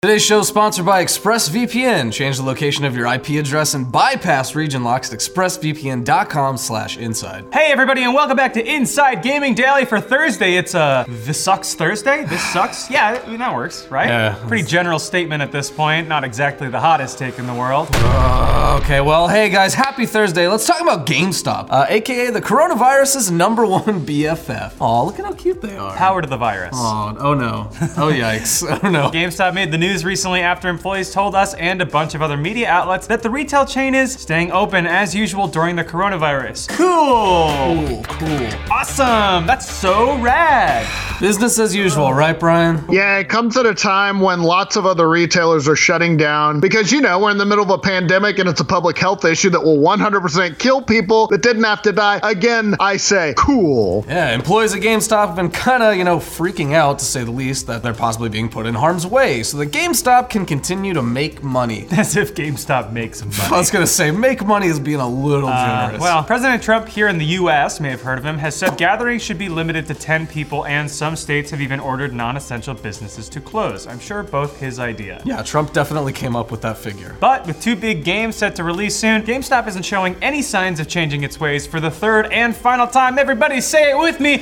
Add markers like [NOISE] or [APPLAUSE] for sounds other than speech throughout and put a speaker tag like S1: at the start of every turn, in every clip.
S1: Today's show is sponsored by ExpressVPN. Change the location of your IP address and bypass region locks at expressvpn.com/inside.
S2: Hey everybody, and welcome back to Inside Gaming Daily for Thursday. It's uh, this sucks Thursday. This sucks. Yeah, I mean, that works, right?
S1: Yeah.
S2: Pretty general statement at this point. Not exactly the hottest take in the world.
S1: Okay, well, hey guys, happy Thursday. Let's talk about GameStop, uh, aka the coronavirus's number one [LAUGHS] BFF. Aw, look at how cute they are.
S2: Power to the virus.
S1: Oh, oh no. Oh yikes. [LAUGHS] Oh no.
S2: GameStop made the news recently after employees told us and a bunch of other media outlets that the retail chain is staying open as usual during the coronavirus. Cool!
S1: Cool, cool.
S2: Awesome! That's so rad!
S1: Business as usual, right, Brian?
S3: Yeah, it comes at a time when lots of other retailers are shutting down because, you know, we're in the middle of a pandemic and it's a public health issue that will 100% kill people that didn't have to die. Again, I say, cool.
S1: Yeah, employees at GameStop have been kind of, you know, freaking out to say the least that they're possibly being put in harm's way so that GameStop can continue to make money. [LAUGHS]
S2: As if GameStop makes money.
S1: I was gonna say, make money is being a little
S2: Uh,
S1: generous.
S2: well, President Trump here in the US, may have heard of him, has said gatherings should be limited to 10 people, and some states have even ordered non essential businesses to close. I'm sure both his idea.
S1: yeah, Trump definitely came up with that figure.
S2: But with two big games set to release soon, GameStop isn't showing any signs of changing its ways for the third and final time. Everybody say it with me.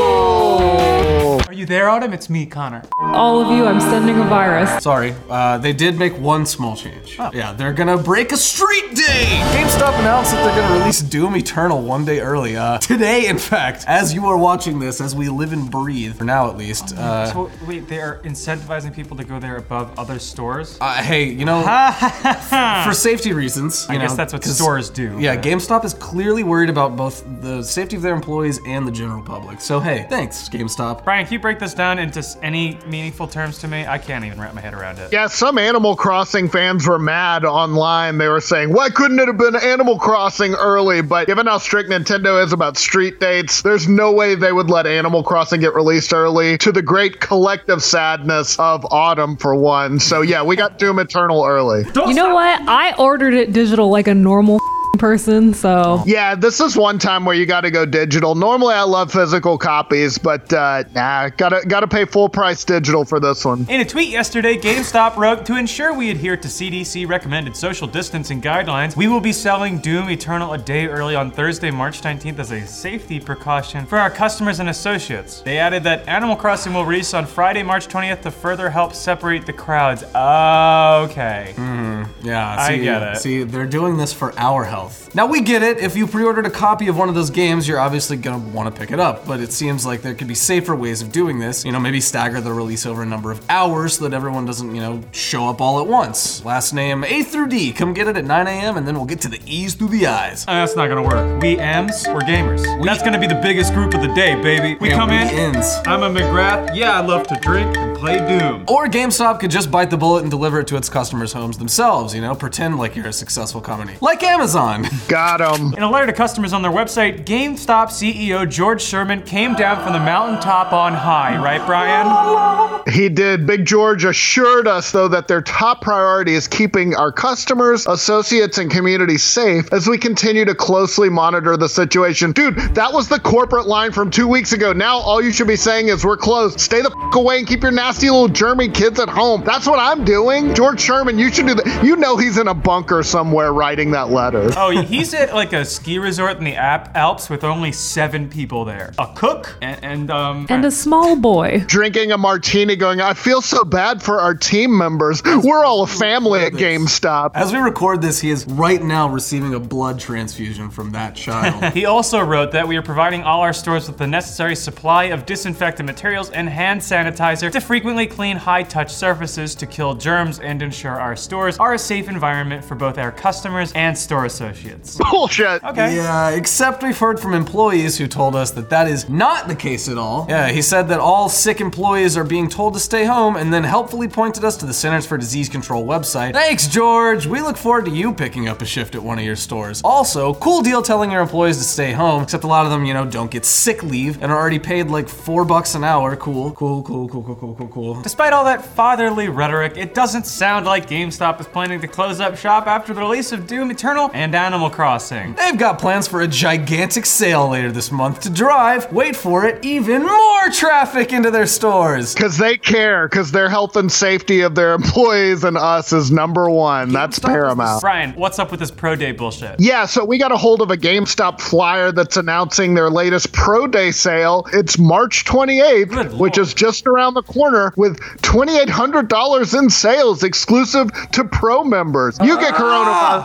S3: Cool.
S2: Are you there, Autumn? It's me, Connor.
S4: all of you, I'm sending a virus.
S1: Sorry, uh, they did make one small change. Yeah, they're gonna break a street day! GameStop announced that they're gonna release Doom Eternal one day early. Uh, [LAUGHS] today, in fact, as you are watching this, as we live and breathe, for now at least. Uh,
S2: So, wait, they are incentivizing people to go there above other stores?
S1: uh, hey, you know, [LAUGHS] for safety reasons.
S2: I
S1: you
S2: guess that's what stores do.
S1: Yeah,
S2: but-
S1: GameStop is clearly worried about both the safety of their employees and the general public. So, hey, thanks, GameStop.
S2: Brian, can you break this down into any meaningful terms to me? I can't even wrap my head around it.
S3: Yeah, some Animal Crossing fans were mad online. They were saying, why couldn't it have been Animal Crossing early? But given how strict Nintendo is about street dates, there's no way they would let Animal Crossing get released early to the great collective sadness of autumn for one. So yeah, we got Doom Eternal early.
S4: You know what? I ordered it digital like a normal person, so
S3: Yeah, this is one time where you got to go digital. Normally, I love physical copies, but uh, nah, gotta gotta pay full price digital for this one.
S2: In a tweet yesterday, GameStop wrote, To ensure we adhere to CDC recommended social distancing guidelines, we will be selling Doom Eternal a day early on Thursday, March 19th as a safety precaution for our customers and associates. They added that Animal Crossing will release on Friday, March 20th to further help separate the crowds. Okay.
S1: Mm, Yeah,
S2: I get it.
S1: See, they're doing this for our health. Now we get it. If you pre-ordered a copy of one of those games, you're obviously gonna want to pick it up. But it seems like there could be safer ways of doing this. You know, maybe stagger the release over a number of hours so that everyone doesn't, you know, show up all at once. Last name A through D. Come get it at 9 a.m. and then we'll get to the E's through the I's.
S2: Uh, That's not gonna work. We M's, we're gamers. That's gonna be the biggest group of the day, baby. We
S1: And
S2: come
S1: we
S2: in.
S1: ends.
S2: I'm a McGrath. Yeah, I love to drink play Doom.
S1: Or GameStop could just bite the bullet and deliver it to its customers' homes themselves. You know, pretend like you're a successful company, like Amazon. [LAUGHS]
S3: Got 'em.
S2: In a letter to customers on their website, GameStop CEO George Sherman came down from the mountaintop on high, right, Brian?
S3: He did. Big George assured us, though, that their top priority is keeping our customers, associates, and community safe as we continue to closely monitor the situation. Dude, that was the corporate line from two weeks ago. Now all you should be saying is we're closed. Stay the f- away and keep your nasty little German kids at home. That's what I'm doing. George Sherman, you should do that. You know he's in a bunker somewhere writing that letter.
S2: Oh, he's at like a ski resort in the Alps with only seven people there. A cook and, and um.
S4: and a small boy.
S3: Drinking a martini, going, I feel so bad for our team members. We're all a family at GameStop.
S1: As we record this, he is right now receiving a blood transfusion from that child. [LAUGHS]
S2: He also wrote that we are providing all our stores with the necessary supply of disinfectant materials and hand sanitizer to frequently clean high touch surfaces to kill germs and ensure our stores are a safe environment for both our customers and store associates. [LAUGHS]
S3: Bullshit.
S2: Okay.
S1: Yeah, except we've heard from employees who told us that that is not the case at all. Yeah, he said that all sick employees are being told to stay home and then helpfully pointed us to the Centers for Disease Control website. Thanks, George. We look forward to you picking up a shift at one of your stores. Also, cool deal telling your employees to stay home, except a lot of them, you know, don't get sick leave and are already paid like four bucks an hour. Cool, cool, cool, cool, cool, cool, cool, cool.
S2: Despite all that fatherly rhetoric, it doesn't sound like GameStop is planning to close up shop after the release of Doom Eternal, and Animal Crossing.
S1: They've got plans for a gigantic sale later this month to drive, wait for it, even more traffic into their stores.
S3: Because they care, because their health and safety of their employees and us is number one. That's
S1: GameStop is
S3: paramount.
S2: Brian, what's up with this pro day bullshit?
S3: Yeah, so we got a hold of a GameStop flyer that's announcing their latest Pro Day sale. It's March 28th,
S2: Good
S3: which
S2: lord.
S3: is just around the corner with $2,800 in sales exclusive to Pro members. You get
S2: Ah.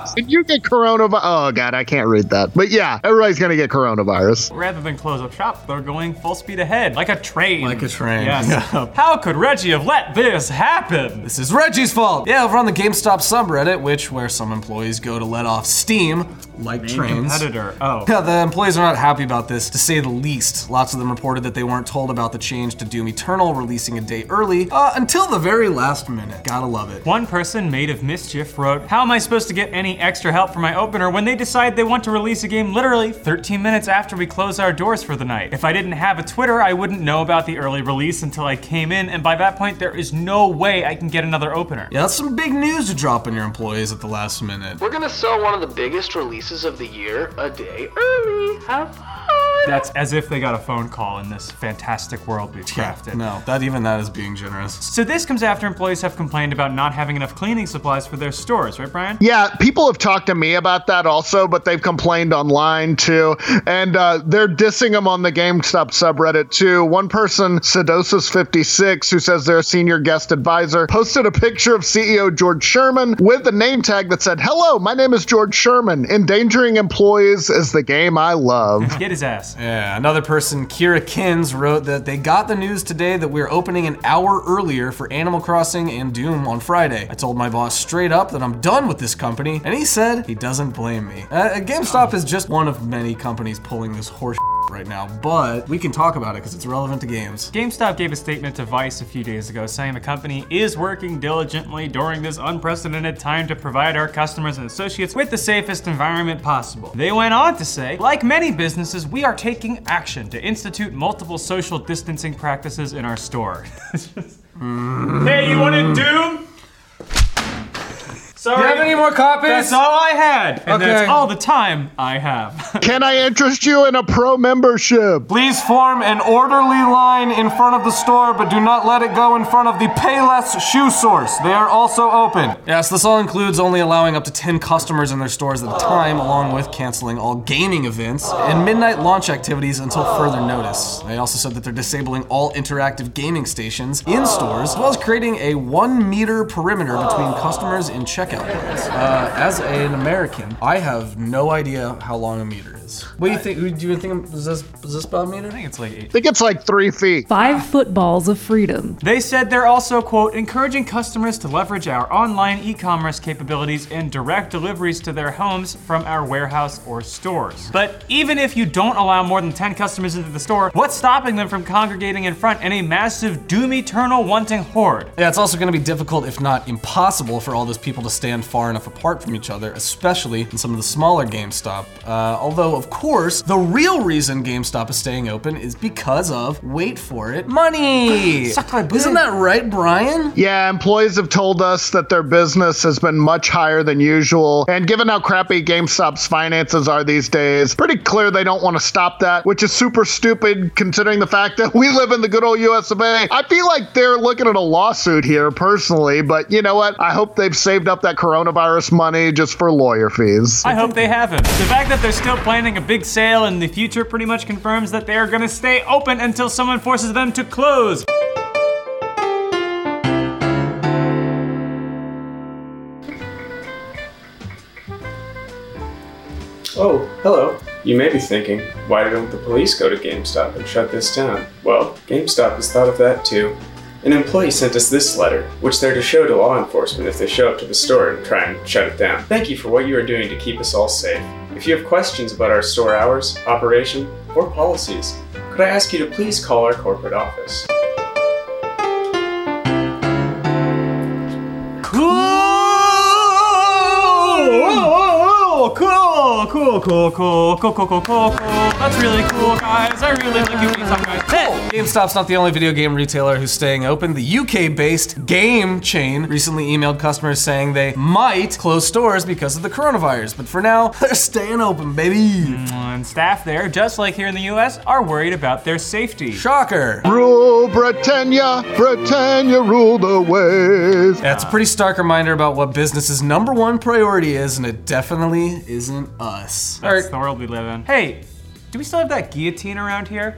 S3: coronavirus. And you get coronavirus. Oh, God, I can't read that. But yeah, everybody's going to get coronavirus.
S2: Rather than close up shop, they're going full speed ahead, like a train.
S1: Like a train.
S2: Yes.
S1: Yeah. [LAUGHS]
S2: How could Reggie have let this happen?
S1: This is Reggie's fault. Yeah, over on the GameStop subreddit, which where some employees go to let off steam, like trains.
S2: Competitor. Oh.
S1: Yeah, the employees are not happy about this, to say the least. Lots of them reported that they weren't told about the change to Doom Eternal releasing a day early uh, until the very last minute. Gotta love it.
S2: One person, Made of Mischief, wrote, How am I supposed to get any extra help for my opener when they decide they want to release a game literally 13 minutes after we close our doors for the night? If I didn't have a Twitter, I wouldn't know about the early release until I came in, and by that point, there is no way I can get another opener.
S1: Yeah, that's some big news to drop on your employees at the last minute.
S5: We're gonna sell one of the biggest releases of the year a day early. Have fun.
S2: That's as if they got a phone call in this fantastic world we've crafted.
S1: No, that even that is being generous.
S2: So this comes after employees have complained about not having enough cleaning supplies for their stores, right, Brian?
S3: Yeah, people have talked to me about that also, but they've complained online too. And uh, they're dissing them on the GameStop subreddit too. One person, Sedosis56, who says they're a senior guest advisor, posted a picture of CEO George Sherman with a name tag that said, Hello, my name is George Sherman. Endangering employees is the game I love.
S2: Get his ass.
S1: Yeah, another person, Kira Kins, wrote that they got the news today that we're opening an hour earlier for Animal Crossing and Doom on Friday. I told my boss straight up that I'm done with this company, and he said he doesn't blame me. Uh, GameStop is just one of many companies pulling this horse right now, but we can talk about it because it's relevant to games.
S2: GameStop gave a statement to Vice a few days ago saying the company is working diligently during this unprecedented time to provide our customers and associates with the safest environment possible. They went on to say, like many businesses, we are taking action to institute multiple social distancing practices in our store. [LAUGHS] Hey, you want wanted Doom? Sorry.
S1: Do you have any more copies?
S2: That's all I had. And
S1: Okay.
S2: that's all the time I have. [LAUGHS]
S3: Can I interest you in a pro membership?
S1: Please form an orderly line in front of the store, but do not let it go in front of the Payless Shoe Source. They are also open. Yes, this all includes only allowing up to 10 customers in their stores at a time, along with canceling all gaming events and midnight launch activities until further notice. They also said that they're disabling all interactive gaming stations in stores, as well as creating a one meter perimeter between customers and checkout points. Uh, as an American, I have no idea how long a meter is. What do you think? Do you think is this is this about a meter?
S2: I think it's like eight.
S3: I think it's like three feet.
S4: Five footballs of freedom.
S2: They said they're also, quote, encouraging customers to leverage our online e commerce capabilities and direct deliveries to their homes from our warehouse or stores. But even if you don't allow more than 10 customers into the store, what's stopping them from congregating in front in a massive Doom Eternal wanting horde?
S1: Yeah, it's also going to be difficult, if not impossible, for all those people to stand far enough apart from each other, especially in some of the smaller GameStop. Uh, although, of course, the real reason GameStop is staying open is because of, wait for it, money. [LAUGHS]
S2: Suck my booty.
S1: Isn't that right, Brian?
S3: Yeah, employees have told us that their business has been much higher than usual. And given how crappy GameStop's finances are these days, pretty clear they don't want to stop that, which is super stupid considering the fact that [LAUGHS] we live in the good old US of A. I feel like they're looking at a lawsuit here personally, but you know what? I hope they've saved up that coronavirus money just for lawyer fees.
S2: I hope they haven't. The fact that they're still planning a big sale in the future pretty much confirms that they are gonna stay open until someone forces them to close.
S6: Oh, hello. You may be thinking, why don't the police go to GameStop and shut this down? Well, GameStop has thought of that too. An employee sent us this letter, which they're to show to law enforcement if they show up to the store and try and shut it down. Thank you for what you are doing to keep us all safe. If you have questions about our store hours, operation, or policies, could I ask you to please call our corporate office?
S2: Cool! Cool, cool, cool, cool, cool, cool, cool, cool, cool. That's really cool, guys. I really like you GameStop guys. Hey!
S1: GameStop's not the only video game retailer who's staying open. The UK based game chain recently emailed customers saying they might close stores because of the coronavirus, but for now, [LAUGHS] they're staying open, baby.
S2: Mm, and staff there, just like here in the US, are worried about their safety.
S1: Shocker.
S3: Rule Britannia, Britannia rule the waves.
S1: That's a pretty stark reminder about what business's number one priority is, and it definitely isn't us. All
S2: That's
S1: right,
S2: the world we live in. Hey, do we still have that guillotine around here?